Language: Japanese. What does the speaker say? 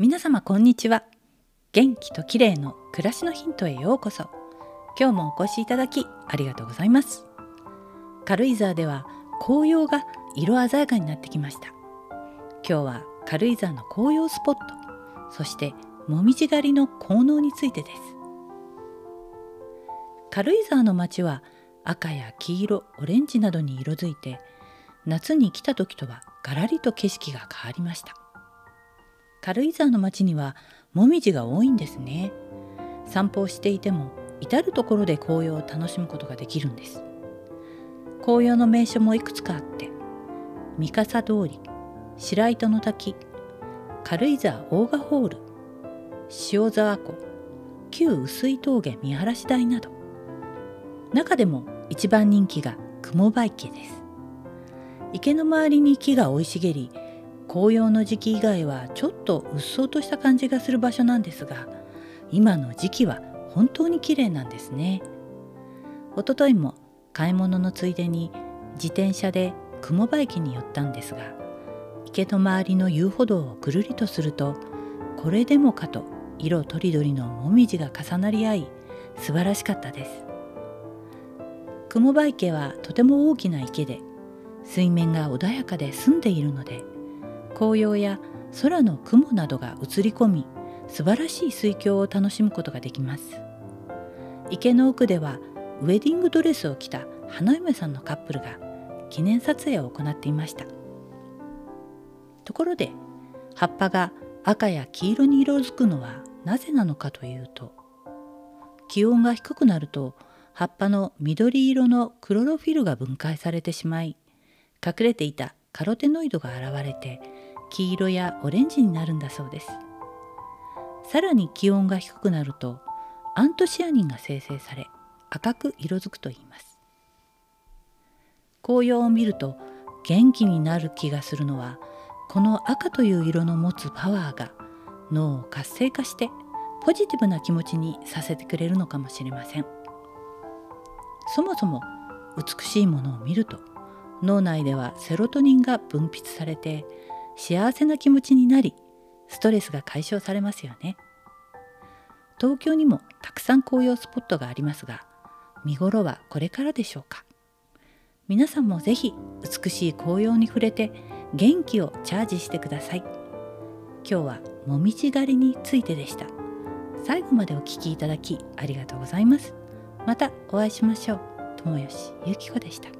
皆様こんにちは。元気と綺麗の暮らしのヒントへようこそ。今日もお越しいただきありがとうございます。軽井沢では紅葉が色鮮やかになってきました。今日は軽井沢の紅葉スポットそしてもみじ狩りの効能についてです。軽井沢の街は赤や黄色オレンジなどに色づいて夏に来た時とはガラリと景色が変わりました。軽井沢の町にはもみじが多いんですね。散歩をしていても至る所で紅葉を楽しむことができるんです。紅葉の名所もいくつかあって三笠通り白糸の滝軽井沢大賀ホール塩沢湖旧薄い峠見晴らし台など。中でも一番人気が雲場池です。池の周りに木が生い茂り紅葉の時期以外はちょっとうっそうとした感じがする場所なんですが今の時期は本当に綺麗なんですね。おとといも買い物のついでに自転車で雲場駅に寄ったんですが池の周りの遊歩道をぐるりとするとこれでもかと色とりどりのもみじが重なり合い素晴らしかったです。雲場池はとても大きな池で水面が穏やかで澄んでいるので紅葉や空の雲などが映り込み素晴らしい水郷を楽しむことができます。池の奥ではウェディングドレスを着た花嫁さんのカップルが記念撮影を行っていました。ところで葉っぱが赤や黄色に色づくのはなぜなのかというと気温が低くなると葉っぱの緑色のクロロフィルが分解されてしまい隠れていたカロテノイドが現れて黄色やオレンジになるんだそうです。さらに気温が低くなるとアントシアニンが生成され赤く色づくといいます。紅葉を見ると元気になる気がするのはこの赤という色の持つパワーが脳を活性化してポジティブな気持ちにさせてくれるのかもしれません。そもそも美しいものを見ると脳内ではセロトニンが分泌されて幸せな気持ちになりストレスが解消されますよね。東京にもたくさん紅葉スポットがありますが見頃はこれからでしょうか。皆さんもぜひ美しい紅葉に触れて元気をチャージしてください。今日はもみじ狩りについてでした。最後までお聴きいただきありがとうございます。またお会いしましょう。友吉ゆき子でした。